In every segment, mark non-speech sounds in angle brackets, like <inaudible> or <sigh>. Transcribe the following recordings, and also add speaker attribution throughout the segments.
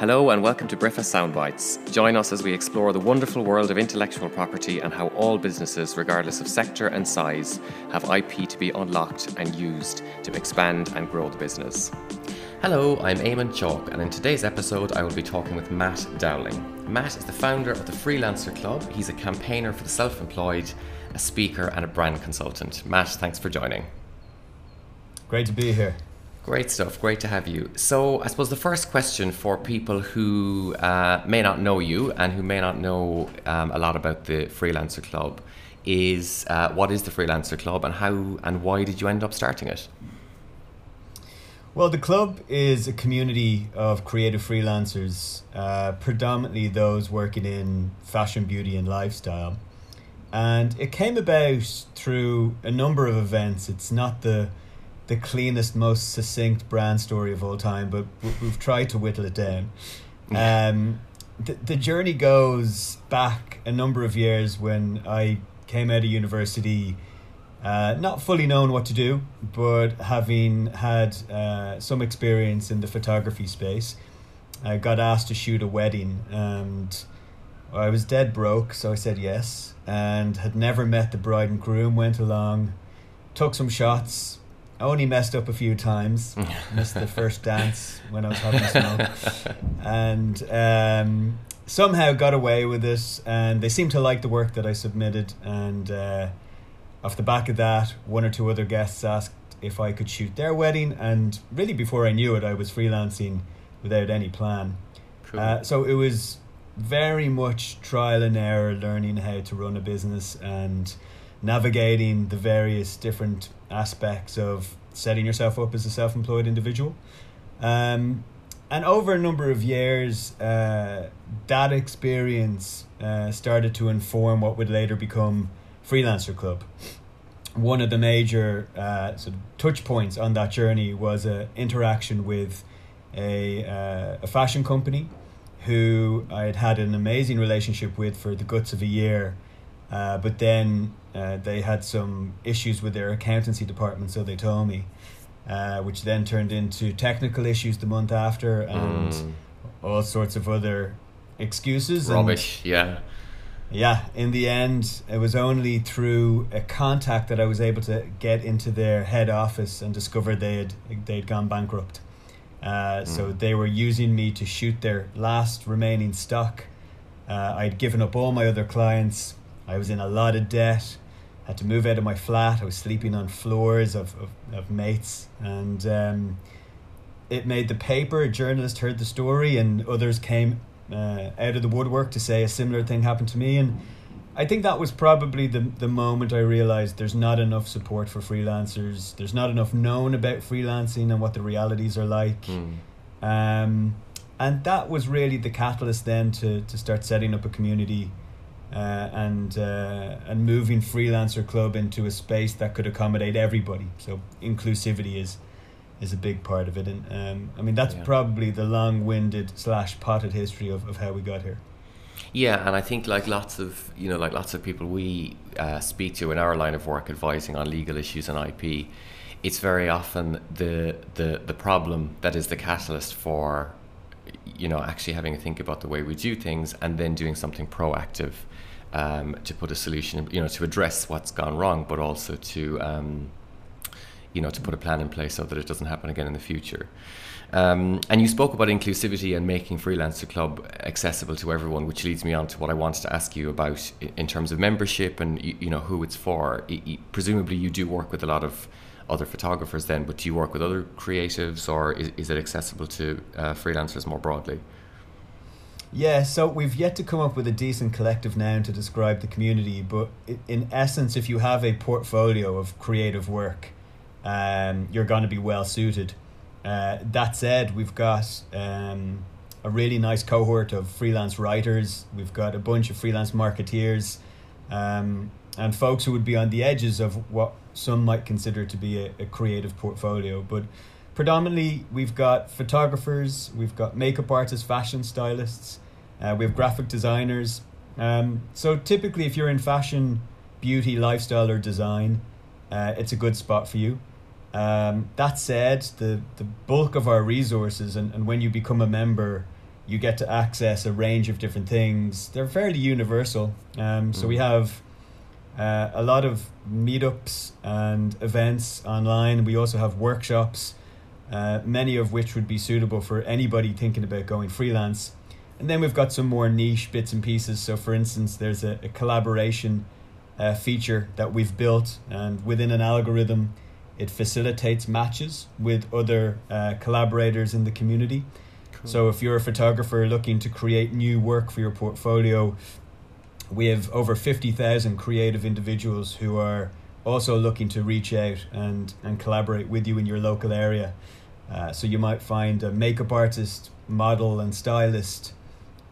Speaker 1: Hello and welcome to Briffa Soundbites. Join us as we explore the wonderful world of intellectual property and how all businesses, regardless of sector and size, have IP to be unlocked and used to expand and grow the business.
Speaker 2: Hello, I'm Eamon Chalk, and in today's episode, I will be talking with Matt Dowling. Matt is the founder of the Freelancer Club. He's a campaigner for the self employed, a speaker, and a brand consultant. Matt, thanks for joining.
Speaker 3: Great to be here.
Speaker 2: Great stuff. Great to have you. So, I suppose the first question for people who uh, may not know you and who may not know um, a lot about the Freelancer Club is uh, what is the Freelancer Club and how and why did you end up starting it?
Speaker 3: Well, the club is a community of creative freelancers, uh, predominantly those working in fashion, beauty, and lifestyle. And it came about through a number of events. It's not the the cleanest, most succinct brand story of all time, but we've tried to whittle it down. Um, the, the journey goes back a number of years when I came out of university, uh, not fully knowing what to do, but having had uh, some experience in the photography space. I got asked to shoot a wedding and I was dead broke, so I said yes, and had never met the bride and groom, went along, took some shots, I only messed up a few times. <laughs> Missed the first dance when I was having a smoke, and um, somehow got away with it. And they seemed to like the work that I submitted. And uh, off the back of that, one or two other guests asked if I could shoot their wedding. And really, before I knew it, I was freelancing without any plan. Cool. Uh, so it was very much trial and error, learning how to run a business and navigating the various different aspects of setting yourself up as a self employed individual. Um, and over a number of years, uh, that experience uh, started to inform what would later become Freelancer Club. One of the major uh, sort of touch points on that journey was an interaction with a, uh, a fashion company who I had had an amazing relationship with for the guts of a year uh, but then uh, they had some issues with their accountancy department, so they told me, uh, which then turned into technical issues the month after and mm. all sorts of other excuses.
Speaker 2: Rubbish, and, yeah.
Speaker 3: Yeah, in the end, it was only through a contact that I was able to get into their head office and discover they had they'd gone bankrupt. Uh, mm. So they were using me to shoot their last remaining stock. Uh, I'd given up all my other clients I was in a lot of debt. Had to move out of my flat. I was sleeping on floors of, of, of mates. And um, it made the paper. A journalist heard the story, and others came uh, out of the woodwork to say a similar thing happened to me. And I think that was probably the, the moment I realized there's not enough support for freelancers. There's not enough known about freelancing and what the realities are like. Mm. Um, and that was really the catalyst then to, to start setting up a community uh, and uh, and moving freelancer club into a space that could accommodate everybody. So inclusivity is is a big part of it, and um, I mean that's yeah. probably the long-winded slash potted history of, of how we got here.
Speaker 2: Yeah, and I think like lots of you know like lots of people we uh, speak to in our line of work advising on legal issues and IP, it's very often the the the problem that is the catalyst for you know actually having to think about the way we do things and then doing something proactive um, to put a solution, you know, to address what's gone wrong, but also to, um, you know, to put a plan in place so that it doesn't happen again in the future. Um, and you spoke about inclusivity and making Freelancer Club accessible to everyone, which leads me on to what I wanted to ask you about in terms of membership and you know who it's for. Presumably, you do work with a lot of other photographers then, but do you work with other creatives, or is, is it accessible to uh, freelancers more broadly?
Speaker 3: Yeah, so we've yet to come up with a decent collective noun to describe the community, but in essence, if you have a portfolio of creative work, um, you're going to be well suited. Uh, that said, we've got um, a really nice cohort of freelance writers. We've got a bunch of freelance marketeers, um, and folks who would be on the edges of what some might consider to be a, a creative portfolio. But predominantly we've got photographers, we've got makeup artists, fashion stylists, uh, we have graphic designers. Um, so typically, if you're in fashion, beauty, lifestyle, or design, uh, it's a good spot for you. Um, that said, the, the bulk of our resources, and, and when you become a member, you get to access a range of different things. They're fairly universal. Um, so we
Speaker 2: Mm.
Speaker 3: have uh, a lot of meetups and events online. We also have workshops, uh, many of which would be suitable for anybody thinking about going freelance. And then we've got some more niche bits and pieces. So, for instance, there's a, a collaboration uh, feature that we've built, and within an algorithm, it facilitates matches with other uh, collaborators in the community. So, if you're a photographer looking to create new work for your portfolio, we have over 50,000 creative individuals who are also looking to reach out and, and collaborate with you in your local area. Uh, so, you might find a makeup artist, model, and stylist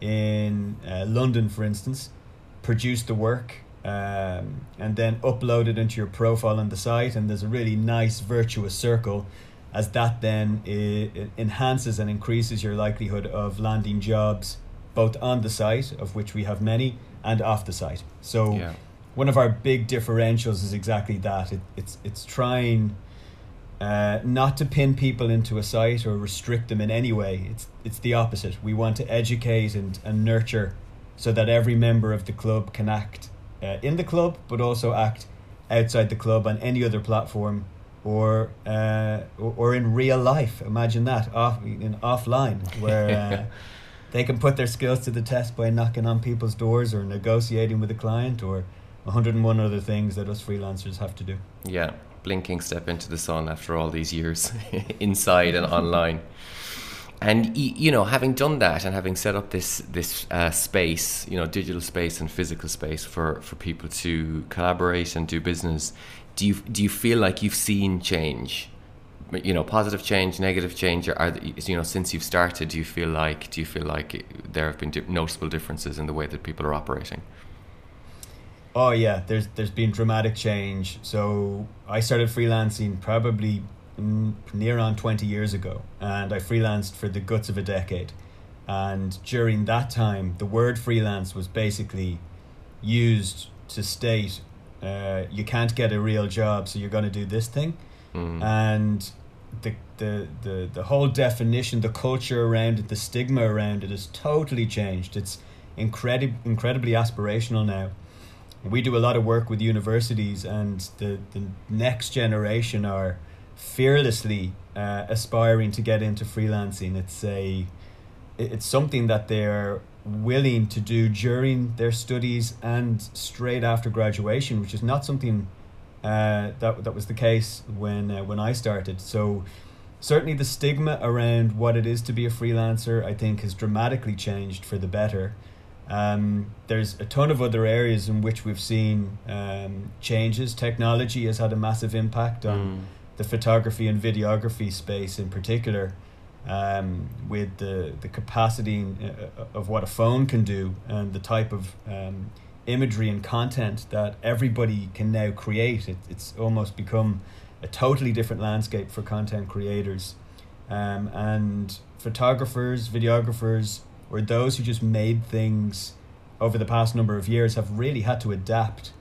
Speaker 3: in uh, London, for instance, produce the work um, and then upload it into your profile on the site. And there's a really nice virtuous circle as that then enhances and increases your likelihood of landing jobs both on the site, of which we have many, and off the site. So
Speaker 2: Yeah.
Speaker 3: one of our big differentials is exactly that. It, it's it's trying uh, not to pin people into a site or restrict them in any way. It's it's the opposite. We want to educate and, and nurture so that every member of the club can act uh, in the club, but also act outside the club on any other platform or uh, or, or in real life. Imagine that off in offline where. Uh, <laughs> they can put their skills to the test by knocking on people's doors or negotiating with a client or 101 other things that us freelancers have to do.
Speaker 2: Yeah, blinking step into the sun after all these years <laughs> inside and online. And you know, having done that and having set up this this uh, space, you know, digital space and physical space for for people to collaborate and do business, do you do you feel like you've seen change? You know, positive change, negative change. Are you know since you've started? Do you feel like do you feel like there have been noticeable differences in the way that people are operating?
Speaker 3: Oh yeah, there's there's been dramatic change. So I started freelancing probably near on 20 years ago and I freelanced for the guts of a decade. And during that time, the word freelance was basically used to state uh, you can't get a real job, so you're going to do this thing.
Speaker 2: Mm.
Speaker 3: and the, the the the whole definition, the culture around it, the stigma around it has totally changed. It's incredible, incredibly aspirational now. We do a lot of work with universities, and the the next generation are fearlessly uh, aspiring to get into freelancing. It's a it's something that they're willing to do during their studies and straight after graduation, which is not something uh, that that was the case when uh, when I started. So certainly the stigma around what it is to be a freelancer, I think, has dramatically changed for the better. Um, there's a ton of other areas in which we've seen um, changes. Technology has had a massive impact on
Speaker 2: Mm.
Speaker 3: the photography and videography space in particular, um, with the, the capacity uh, of what a phone can do and the type of um, imagery and content that everybody can now create. It, it's almost become a totally different landscape for content creators. Um, and photographers, videographers, or those who just made things over the past number of years have really had to adapt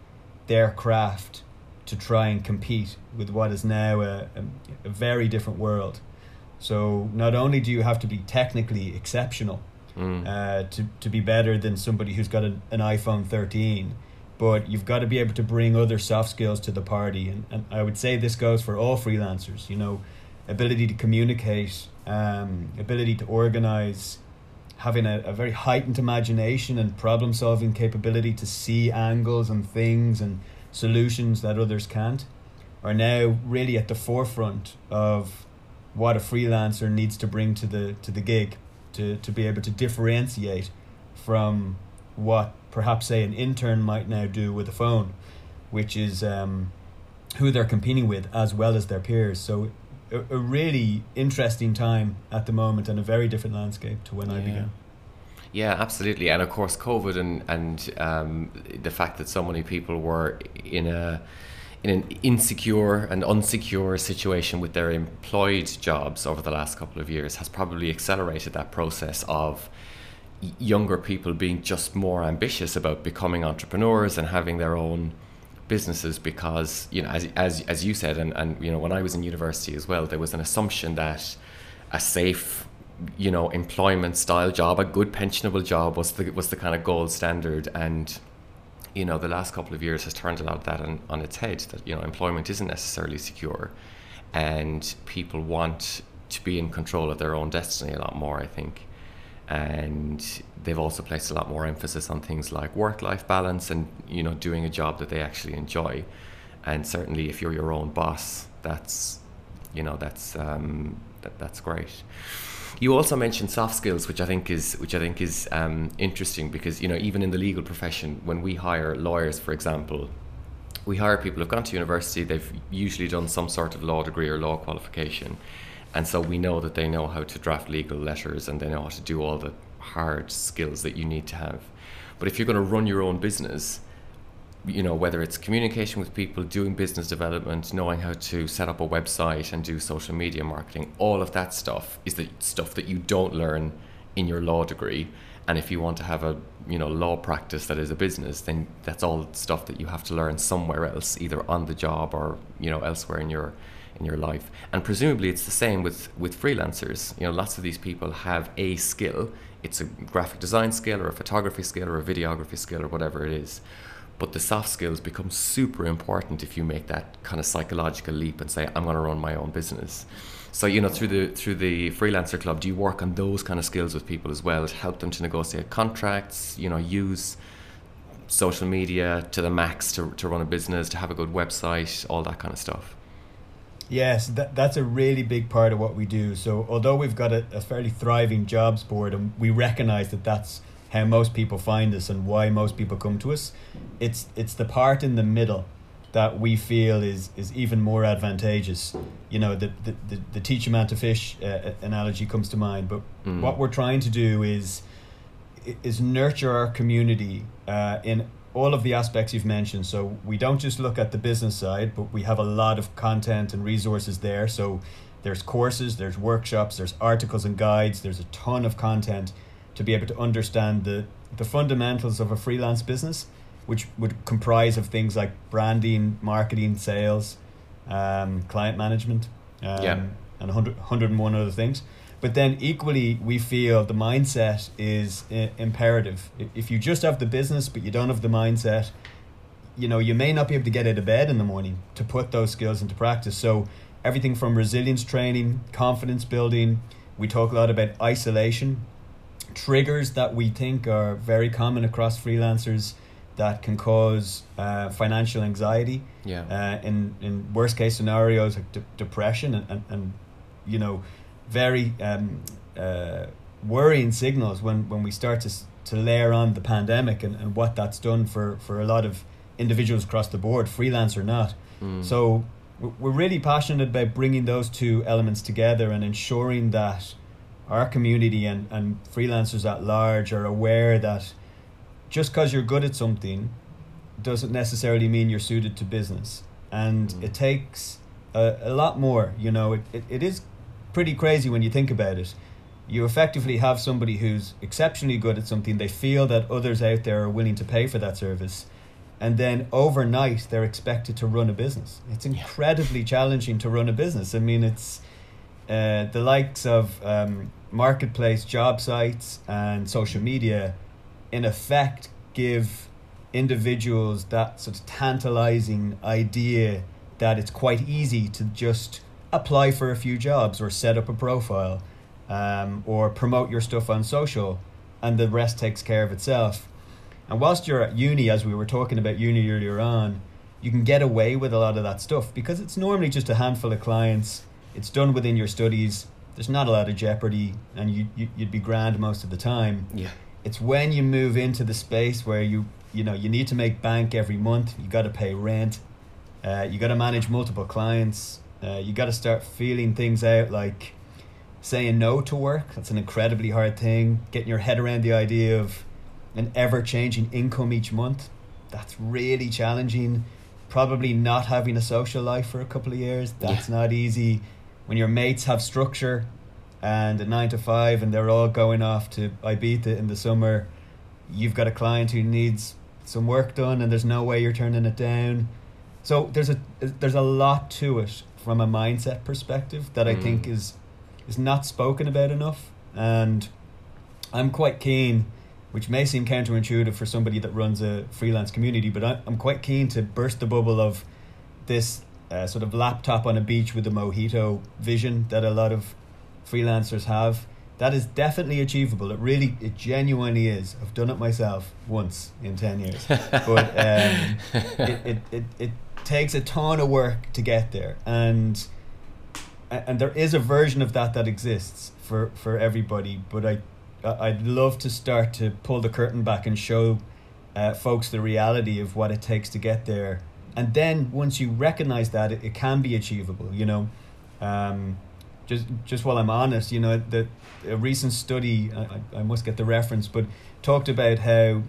Speaker 3: their craft to try and compete with what is now a, a, a very different world. So not only do you have to be technically exceptional
Speaker 2: Mm.
Speaker 3: uh, to, to be better than somebody who's got an, an iPhone 13, but you've got to be able to bring other soft skills to the party. And, and I would say this goes for all freelancers, you know, ability to communicate, um, ability to organize, having a, a very heightened imagination and problem solving capability to see angles and things and solutions that others can't are now really at the forefront of what a freelancer needs to bring to the to the gig to, to be able to differentiate from what perhaps say an intern might now do with a phone, which is um, who they're competing with as well as their peers. So a, a really interesting time at the moment and a very different landscape to when I began.
Speaker 2: Yeah, absolutely, and of course, COVID and and um, the fact that so many people were in a in an insecure and unsecure situation with their employed jobs over the last couple of years has probably accelerated that process of younger people being just more ambitious about becoming entrepreneurs and having their own businesses because you know as as as you said and and you know when I was in university as well there was an assumption that a safe you know, employment style job, a good pensionable job was the was the kind of gold standard, and you know, the last couple of years has turned a lot of that on, on its head. That you know, employment isn't necessarily secure, and people want to be in control of their own destiny a lot more. I think, and they've also placed a lot more emphasis on things like work life balance and you know doing a job that they actually enjoy. And certainly, if you're your own boss, that's you know that's um, that, that's great. You also mentioned soft skills, which I think is which I think is um, interesting because you know even in the legal profession, when we hire lawyers, for example, we hire people who've gone to university. They've usually done some sort of law degree or law qualification, and so we know that they know how to draft legal letters and they know how to do all the hard skills that you need to have. But if you're going to run your own business, you know whether it's communication with people doing business development knowing how to set up a website and do social media marketing all of that stuff is the stuff that you don't learn in your law degree and if you want to have a you know law practice that is a business then that's all stuff that you have to learn somewhere else either on the job or you know elsewhere in your in your life and presumably it's the same with with freelancers you know lots of these people have a skill it's a graphic design skill or a photography skill or a videography skill or whatever it is but the soft skills become super important if you make that kind of psychological leap and say, I'm going to run my own business. So you know, through the through the freelancer club, do you work on those kind of skills with people as well? To help them to negotiate contracts. You know, use social media to the max to to run a business, to have a good website, all that kind of stuff.
Speaker 3: Yes, that, that's a really big part of what we do. So, although we've got a, a fairly thriving jobs board and we recognize that that's how most people find us and why most people come to us. It's it's the part in the middle that we feel is is even more advantageous. You know, the the, the, the teach a man to fish uh, analogy comes to mind, but mm. what we're trying to do is is nurture our community uh, in all of the aspects you've mentioned. So we don't just look at the business side, but we have a lot of content and resources there. So there's courses, there's workshops, there's articles and guides, there's a ton of content to be able to understand the, the fundamentals of a freelance business, which would comprise of things like branding, marketing, sales, um, client management, um, yeah. and 100, 101 other things. But then equally, we feel the mindset is I- imperative. If you just have the business, but you don't have the mindset, you know, you may not be able to get out of bed in the morning to put those skills into practice. So everything from resilience training, confidence building, we talk a lot about isolation triggers that we think are very common across freelancers that can cause uh, financial anxiety.
Speaker 2: Yeah.
Speaker 3: Uh, in in worst case scenarios like de- depression and, and, and you know very um, uh, worrying signals when, when we start to to layer on the pandemic and, and what that's done for, for a lot of individuals across the board, freelance or not. Mm. So we're really passionate about bringing those two elements together and ensuring that our community and, and freelancers at large are aware that just because you're good at something doesn't necessarily mean you're suited to business. And mm. it takes a, a lot more, you know, it, it, it is pretty crazy when you think about it. You effectively have somebody who's exceptionally good at something, they feel that others out there are willing to pay for that service. And then overnight, they're expected to run a business. It's incredibly challenging to run a business. I mean, it's uh, the likes of um, marketplace job sites and social media in effect give individuals that sort of tantalizing idea that it's quite easy to just apply for a few jobs or set up a profile um, or promote your stuff on social and the rest takes care of itself and whilst you're at uni as we were talking about uni earlier on you can get away with a lot of that stuff because it's normally just a handful of clients it's done within your studies there's not a lot of jeopardy and you, you you'd be grand most of the time.
Speaker 2: Yeah.
Speaker 3: It's when you move into the space where you you know you need to make bank every month. You got to pay rent. Uh, you got to manage multiple clients. Uh, you got to start feeling things out like saying no to work. That's an incredibly hard thing. Getting your head around the idea of an ever changing income each month. That's really challenging. Probably not having a social life for a couple of years. That's yeah. not easy when your mates have structure and a nine to five and they're all going off to Ibiza in the summer, you've got a client who needs some work done and there's no way you're turning it down. So there's a there's a lot to it from a mindset perspective that I think mm. is is not spoken about enough. And I'm quite keen, which may seem counterintuitive for somebody that runs a freelance community, but I'm quite keen to burst the bubble of this uh, sort of laptop on a beach with a mojito vision that a lot of freelancers have. That is definitely achievable. It really, it genuinely is. I've done it myself once in 10 years. <laughs> but um, it, it, it, it takes a ton of work to get there. And and there is a version of that that exists for, for everybody. But I, I'd love to start to pull the curtain back and show uh, folks the reality of what it takes to get there and then once you recognize that it, it can be achievable you know um, just just while I'm honest you know the a recent study I, I must get the reference but talked about how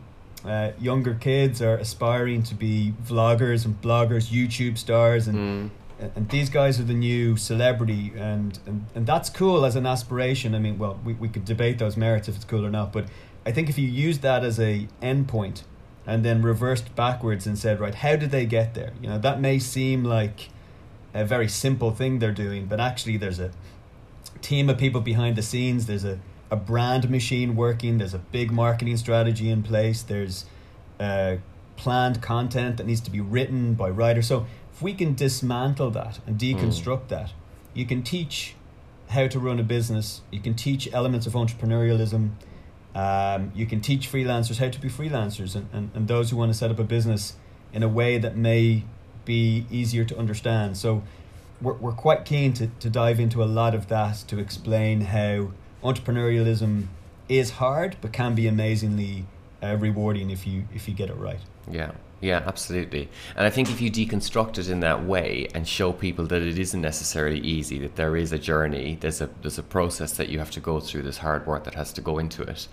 Speaker 3: uh, younger kids are aspiring to be vloggers and bloggers YouTube stars and mm. and these guys are the new celebrity and, and and that's cool as an aspiration I mean well we, we could debate those merits if it's cool or not but I think if you use that as a endpoint and then reversed backwards and said, right, how did they get there? You know, that may seem like a very simple thing they're doing, but actually there's a team of people behind the scenes, there's a, a brand machine working, there's a big marketing strategy in place, there's uh, planned content that needs to be written by writers. So if we can dismantle that and deconstruct mm. that, you can teach how to run a business, you can teach elements of entrepreneurialism, um, you can teach freelancers how to be freelancers and, and, and those who want to set up a business in a way that may be easier to understand. So we're, we're quite keen to, to dive into a lot of that to explain how entrepreneurialism is hard but can be amazingly uh, rewarding if you if you get it right.
Speaker 2: Yeah. Yeah, absolutely. And I think if you deconstruct it in that way and show people that it isn't necessarily easy, that there is a journey, there's a there's a process that you have to go through, there's hard work that has to go into it.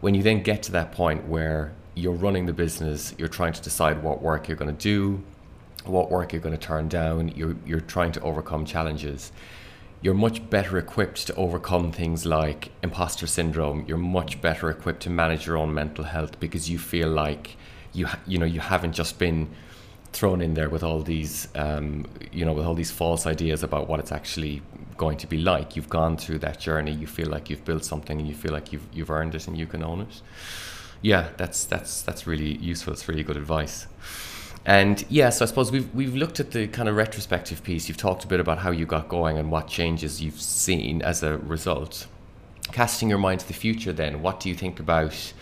Speaker 2: When you then get to that point where you're running the business, you're trying to decide what work you're going to do, what work you're going to turn down, you're you're trying to overcome challenges. You're much better equipped to overcome things like imposter syndrome. You're much better equipped to manage your own mental health because you feel like you you know you haven't just been thrown in there with all these um, you know with all these false ideas about what it's actually going to be like. You've gone through that journey. You feel like you've built something and you feel like you've you've earned it and you can own it. Yeah that's that's that's really useful. It's really good advice and yeah so i suppose we've we've looked at the kind of retrospective piece. You've talked a bit about how you got going and what changes you've seen as a result. Casting your mind to the future then what do you think about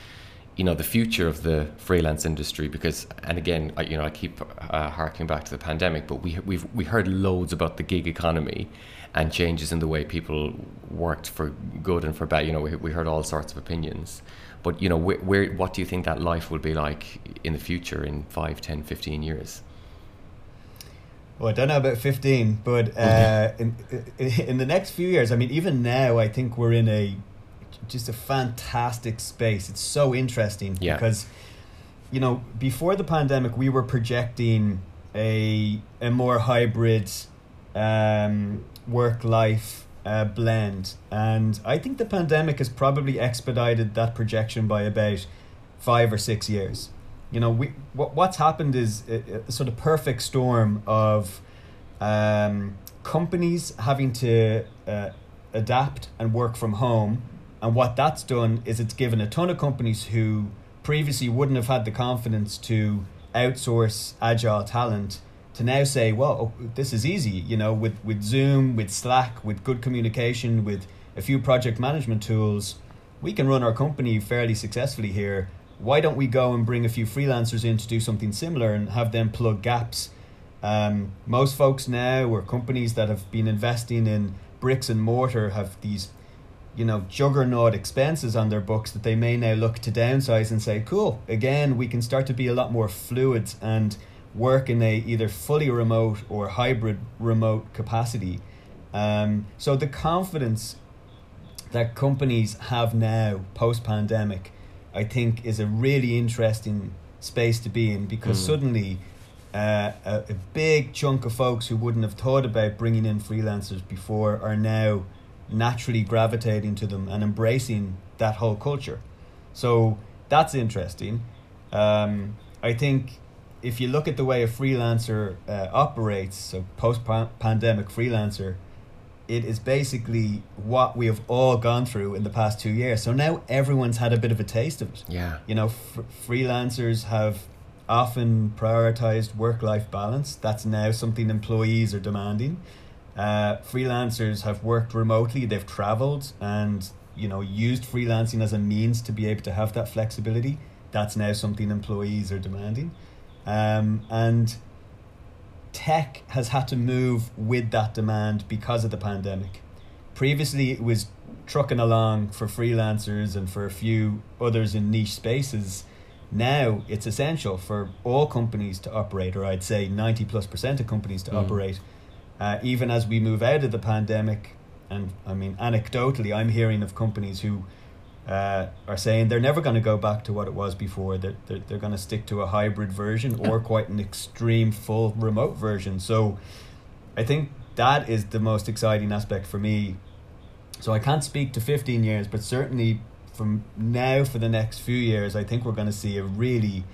Speaker 2: you know the future of the freelance industry? Because and again I, you know I keep uh, harking back to the pandemic but we we've we heard loads about the gig economy and changes in the way people worked for good and for bad. You know we, we heard all sorts of opinions but you know where, where what do you think that life will be like in the future in 5 10 15 years
Speaker 3: well, I don't know about 15, but uh, in, in the next few years, I mean, even now, I think we're in a just a fantastic space. It's so interesting yeah. because, you know, before the pandemic, we were projecting a a more hybrid um, work life uh, blend, and I think the pandemic has probably expedited that projection by about five or six years. You know, we what what's happened is a, a sort of perfect storm of um, companies having to uh, adapt and work from home and what that's done is it's given a ton of companies who previously wouldn't have had the confidence to outsource agile talent to now say, well, oh, this is easy, you know, with, with Zoom, with Slack, with good communication, with a few project management tools, we can run our company fairly successfully here. Why don't we go and bring a few freelancers in to do something similar and have them plug gaps? Um, most folks now, or companies that have been investing in bricks and mortar, have these you know juggernaut expenses on their books that they may now look to downsize and say cool again we can start to be a lot more fluid and work in a either fully remote or hybrid remote capacity um, so the confidence that companies have now post pandemic i think is a really interesting space to be in because mm. suddenly uh, a, a big chunk of folks who wouldn't have thought about bringing in freelancers before are now naturally gravitating to them and embracing that whole culture. So that's interesting. Um, I think if you look at the way a freelancer uh, operates, so post pandemic freelancer, it is basically what we have all gone through in the past two years. So now everyone's had a bit of a taste of it.
Speaker 2: Yeah.
Speaker 3: You know, f- freelancers have often prioritized work life balance. That's now something employees are demanding. Uh, freelancers have worked remotely, they've traveled and, you know, used freelancing as a means to be able to have that flexibility. That's now something employees are demanding. Um, and tech has had to move with that demand because of the pandemic. Previously, it was trucking along for freelancers and for a few others in niche spaces. Now it's essential for all companies to operate, or I'd say 90 plus percent of companies to mm. operate. Uh, even as we move out of the pandemic, and I mean, anecdotally, I'm hearing of companies who uh, are saying they're never going to go back to what it was before. They're, they're, they're going to stick to a hybrid version <laughs> or quite an extreme full remote version. So I think that is the most exciting aspect for me. So I can't speak to 15 years, but certainly from now for the next few years, I think we're going to see a really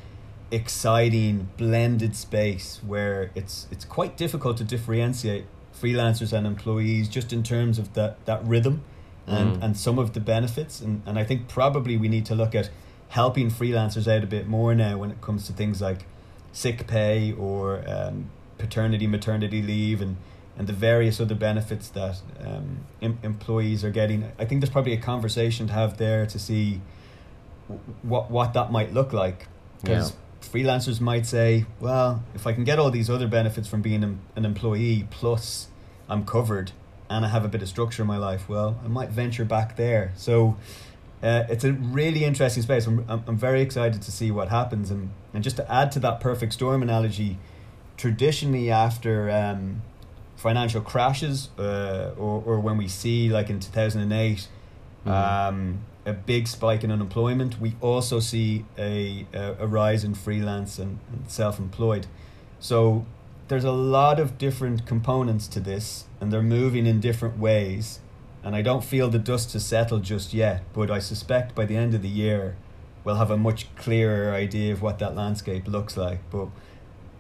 Speaker 3: exciting blended space where it's it's quite difficult to differentiate freelancers and employees just in terms of that, that rhythm and, mm. and some of the benefits. And, and I think probably we need to look at helping freelancers out a bit more now when it comes to things like sick pay or um, paternity, maternity leave, and, and the various other benefits that um, em- employees are getting. I think there's probably a conversation to have there to see w- what, what that might look like. Because yeah. freelancers might say, well, if I can get all these other benefits from being an, an employee, plus I'm covered and I have a bit of structure in my life, well, I might venture back there. So uh, it's a really interesting space. I'm, I'm, very excited to see what happens. And, and just to add to that perfect storm analogy, traditionally after um, financial crashes uh, or, or when we see, like in 2008, mm-hmm. um, a big spike in unemployment, we also see a, a, a rise in freelance and, and self employed. So there's a lot of different components to this and they're moving in different ways. And I don't feel the dust has settled just yet but I suspect by the end of the year we'll have a much clearer idea of what that landscape looks like. But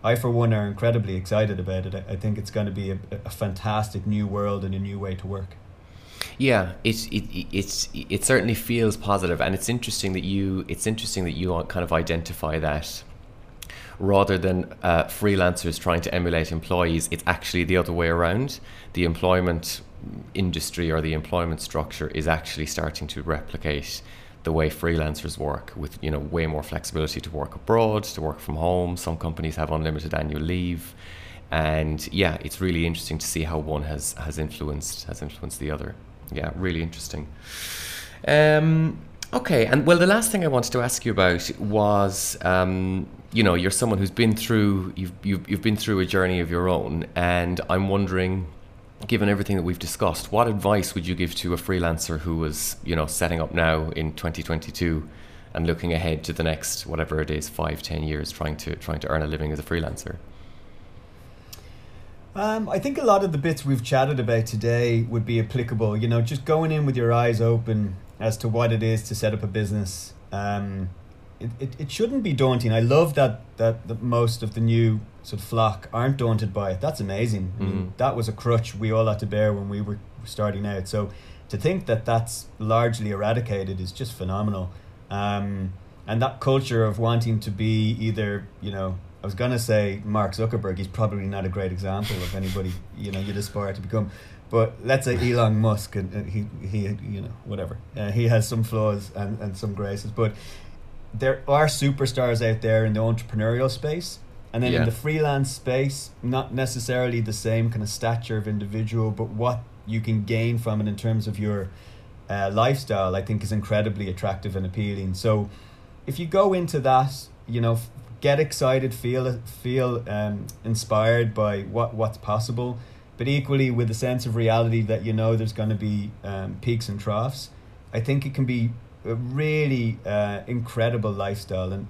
Speaker 3: I for one are incredibly excited about it. I think it's going to be a, a fantastic new world and a new way to work.
Speaker 2: Yeah, it's it, it's it certainly feels positive, and it's interesting that you it's interesting that you kind of identify that rather than uh, freelancers trying to emulate employees, it's actually the other way around. The employment industry or the employment structure is actually starting to replicate the way freelancers work with you know way more flexibility to work abroad to work from home. Some companies have unlimited annual leave. And yeah it's really interesting to see how one has has influenced has influenced the other. Yeah really interesting. Um, okay and well the last thing i wanted to ask you about was um, you know, you're someone who's been through you've, you've you've been through a journey of your own, and I'm wondering, given everything that we've discussed, what advice would you give to a freelancer who was you know setting up now in 2022 and looking ahead to the next whatever it is five ten years trying to trying to earn a living as a freelancer?
Speaker 3: Um, I think a lot of the bits we've chatted about today would be applicable. You know, just going in with your eyes open as to what it is to set up a business. Um, it, it, it shouldn't be daunting. I love that, that that most of the new sort of flock aren't daunted by it. That's amazing. I mean, mm-hmm. that was a crutch we all had to bear when we were starting out. So to think that that's largely eradicated is just phenomenal. Um, and that culture of wanting to be either, you know, I was gonna say Mark Zuckerberg. He's probably not a great example of anybody you know you'd aspire to become. But let's say <laughs> Elon Musk, and, he he you know whatever. Uh, he has some flaws and, and some graces, but there are superstars out there in the entrepreneurial space and then yeah. in the freelance space not necessarily the same kind of stature of individual but what you can gain from it in terms of your uh, lifestyle i think is incredibly attractive and appealing so if you go into that you know get excited feel feel um, inspired by what what's possible but equally with a sense of reality that you know there's going to be um, peaks and troughs i think it can be a really uh, incredible lifestyle. And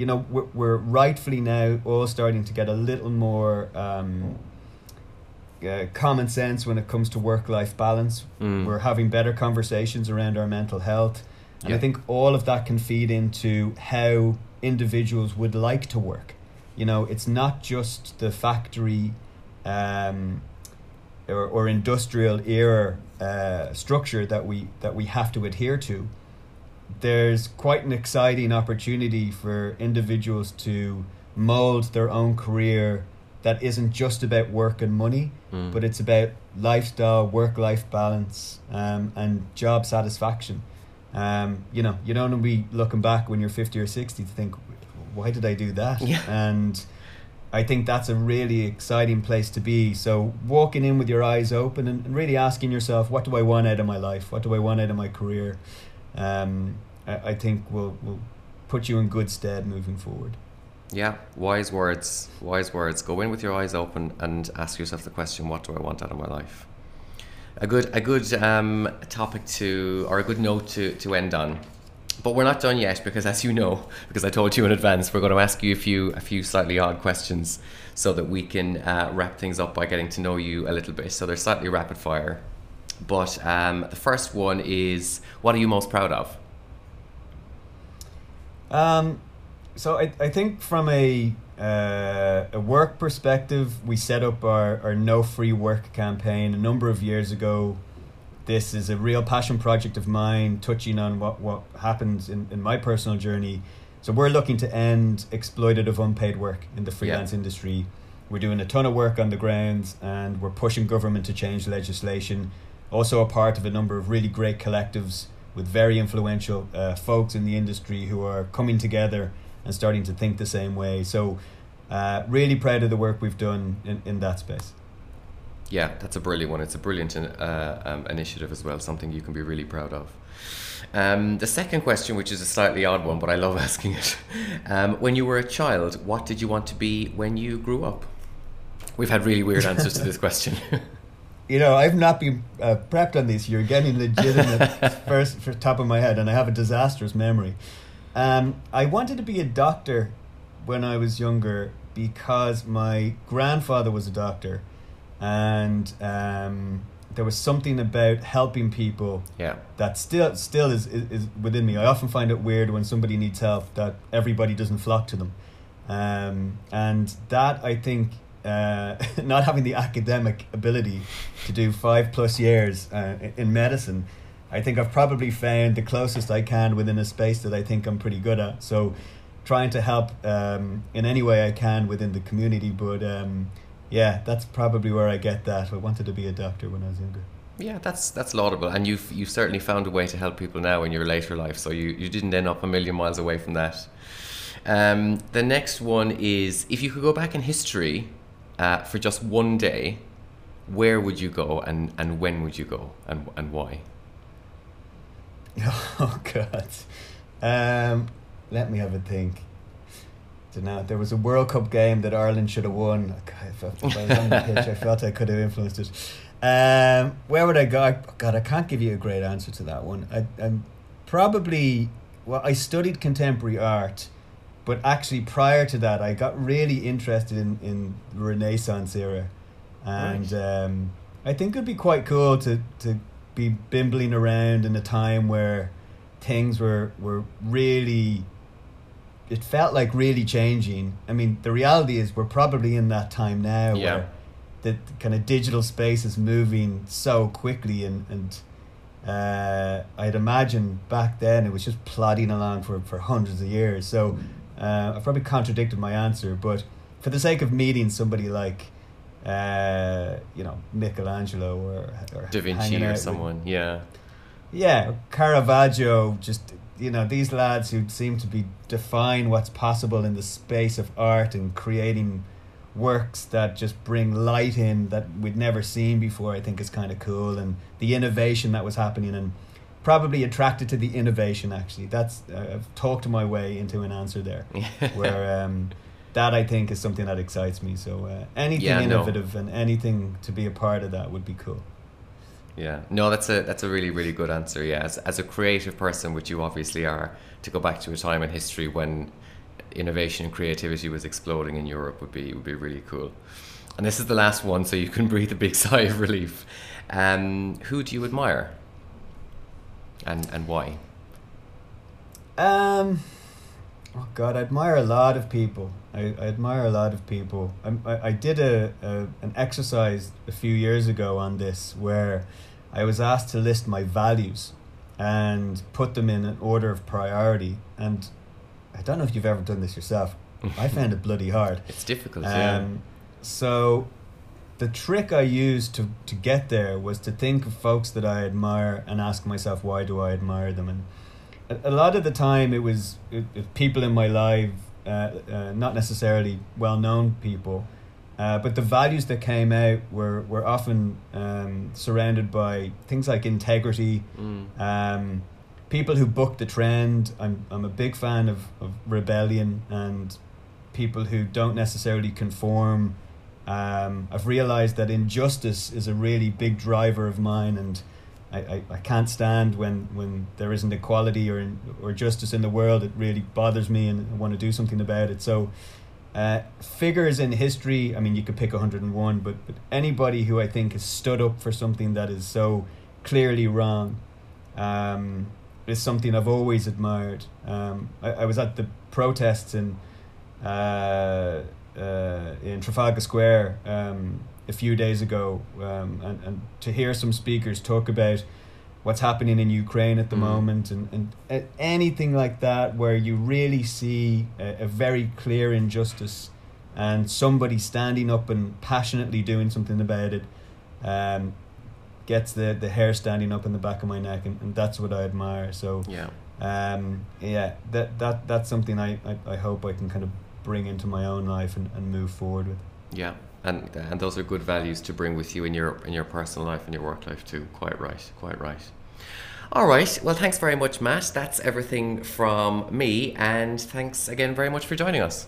Speaker 3: you know we're, we're rightfully now all starting to get a little more um, uh, common sense when it comes to work life balance. Mm. we're having better conversations around our mental health. And yeah. i think all of that can feed into how individuals would like to work. You know it's not just the factory um, or, or industrial era uh, structure that we that we have to adhere to, there's quite an exciting opportunity for individuals to mold their own career that isn't just about work and money,
Speaker 2: Mm.
Speaker 3: but it's about lifestyle, work life balance, um, and job satisfaction. Um, you know, you don't want to be looking back when you're 50 or 60 to think, why did I do that?
Speaker 2: Yeah. <laughs>
Speaker 3: And I think that's a really exciting place to be. So, walking in with your eyes open and, and really asking yourself, what do I want out of my life? What do I want out of my career? Um, I, I think will will put you in good stead moving forward.
Speaker 2: Yeah, wise words. Wise words. Go in with your eyes open and ask yourself the question: What do I want out of my life? A good, a good um, topic to, or a good note to, to end on. But we're not done yet because, as you know, because I told you in advance, we're going to ask you a few, a few slightly odd questions so that we can uh, wrap things up by getting to know you a little bit. So they're slightly rapid fire. But um, the first one is: What are you most proud of?
Speaker 3: Um, so I, I think from a uh, a work perspective, we set up our, our No Free Work campaign a number of years ago. This is a real passion project of mine, touching on what, what happens in, in my personal journey. So we're looking to end exploitative unpaid work in the freelance industry. We're doing a ton of work on the grounds and we're pushing government to change legislation. Also a part of a number of really great collectives with very influential uh, folks in the industry who are coming together and starting to think the same way. So, uh, really proud of the work we've done in, in that space.
Speaker 2: Yeah, that's a brilliant one. It's a brilliant uh, um, initiative as well, something you can be really proud of. Um, the second question, which is a slightly odd one, but I love <laughs> asking it. Um, when you were a child, what did you want to be when you grew up? We've had really weird answers to this <laughs> question. <laughs>
Speaker 3: You know, I've not been uh, prepped on this. You're getting legitimate <laughs> first for top of my head, and I have a disastrous memory. Um, I wanted to be a doctor when I was younger because my grandfather was a doctor, and um, there was something about helping people
Speaker 2: yeah.
Speaker 3: that still still is, is, is within me. I often find it weird when somebody needs help that everybody doesn't flock to them, um, and that I think uh, <laughs> not having the academic ability to do five plus years uh, in medicine, I think I've probably found the closest I can within a space that I think I'm pretty good at. So, trying to help um, in any way I can within the community, but. Um, yeah, that's probably where I get that. I wanted to be a doctor when I was younger.
Speaker 2: Yeah, that's that's laudable, and you've you've certainly found a way to help people now in your later life. So you, you didn't end up a million miles away from that. Um, the next one is if you could go back in history uh, for just one day, where would you go, and, and when would you go, and and why? <laughs>
Speaker 3: Oh God, um, let me have a think. Don't know. There was a World Cup game that Ireland should have won. I felt, if I was on the <laughs> pitch, I felt I could have influenced it. Um, where would I go? God, I can't give you a great answer to that one. I, I'm probably well. I studied contemporary art, but actually prior to that, I got really interested in in the Renaissance era, and
Speaker 2: Right.
Speaker 3: um, I think it'd be quite cool to to be bimbling around in a time where things were were really it felt like really changing. I mean, the reality is we're probably in that time now
Speaker 2: Yeah.
Speaker 3: where the kind of digital space is moving so quickly and and uh, I'd imagine back then it was just plodding along for, for hundreds of years. So uh, I've probably contradicted my answer, but for the sake of meeting somebody like uh, you know Michelangelo or, or
Speaker 2: Da Vinci or
Speaker 3: with-
Speaker 2: someone, yeah.
Speaker 3: yeah, Caravaggio, just you know, these lads who seem to be define what's possible in the space of art and creating works that just bring light in that we'd never seen before. I think is kind of cool, and the innovation that was happening, and probably attracted to the innovation. Actually, that's uh, I've talked my way into an answer there, <laughs> where um, that I think is something that excites me. So uh, anything
Speaker 2: Yeah, no.
Speaker 3: innovative and anything to be a part of that would be cool.
Speaker 2: Yeah, no, that's a that's a really really good answer. Yeah, as as a creative person, which you obviously are, to go back to a time in history when innovation and creativity was exploding in Europe would be would be really cool. And this is the last one, so you can <laughs> breathe a big sigh of relief. Um, who do you admire, and and why?
Speaker 3: Um, Oh God, I admire a lot of people. I, I admire a lot of people. I, I, I did a, a an exercise a few years ago on this where I was asked to list my values and put them in an order of priority. And I don't know if you've ever done this yourself. <laughs> I found it bloody hard.
Speaker 2: It's difficult,
Speaker 3: Um,
Speaker 2: yeah.
Speaker 3: So the trick I used to, to get there was to think of folks that I admire and ask myself, why do I admire them? And a, a lot of the time it was it, it- people in my life, uh, uh, not necessarily well known people, uh, but the values that came out were, were often um, surrounded by things like integrity,
Speaker 2: Mm.
Speaker 3: um, people who book the trend. I'm I'm a big fan of, of rebellion and people who don't necessarily conform. Um, I've realized that injustice is a really big driver of mine, and I, I, I can't stand when, when there isn't equality or or justice in the world. It really bothers me, and I want to do something about it. So. Uh, figures in history, I mean, you could pick 101, but, but anybody who I think has stood up for something that is so clearly wrong um, is something I've always admired. Um, I, I was at the protests in uh, uh, in Trafalgar Square um, a few days ago, um, and, and to hear some speakers talk about what's happening in Ukraine at the
Speaker 2: Mm.
Speaker 3: moment, and, and uh, anything like that, where you really see a, a very clear injustice and somebody standing up and passionately doing something about it. Um, gets the, the hair standing up in the back of my neck and, and that's what I admire so
Speaker 2: Yeah.
Speaker 3: um, yeah that, that that's something I, I, I hope I can kind of bring into my own life and, and move forward with
Speaker 2: Yeah, and and those are good values to bring with you in your in your personal life and your work life too. Quite right, quite right. All right. Well, thanks very much, Matt. That's everything from me, and thanks again very much for joining us.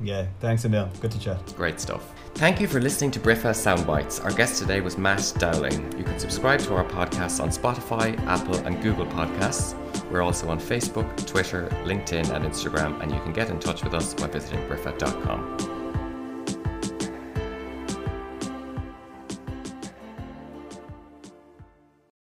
Speaker 3: Yeah thanks Emil good to chat
Speaker 2: Great stuff. Thank you for listening to Brifa Soundbites. Our guest today was Matt Dowling. You can subscribe to our podcasts on Spotify, Apple, and Google Podcasts. We're also on Facebook, Twitter, LinkedIn, and Instagram, and you can get in touch with us by visiting brifa.com.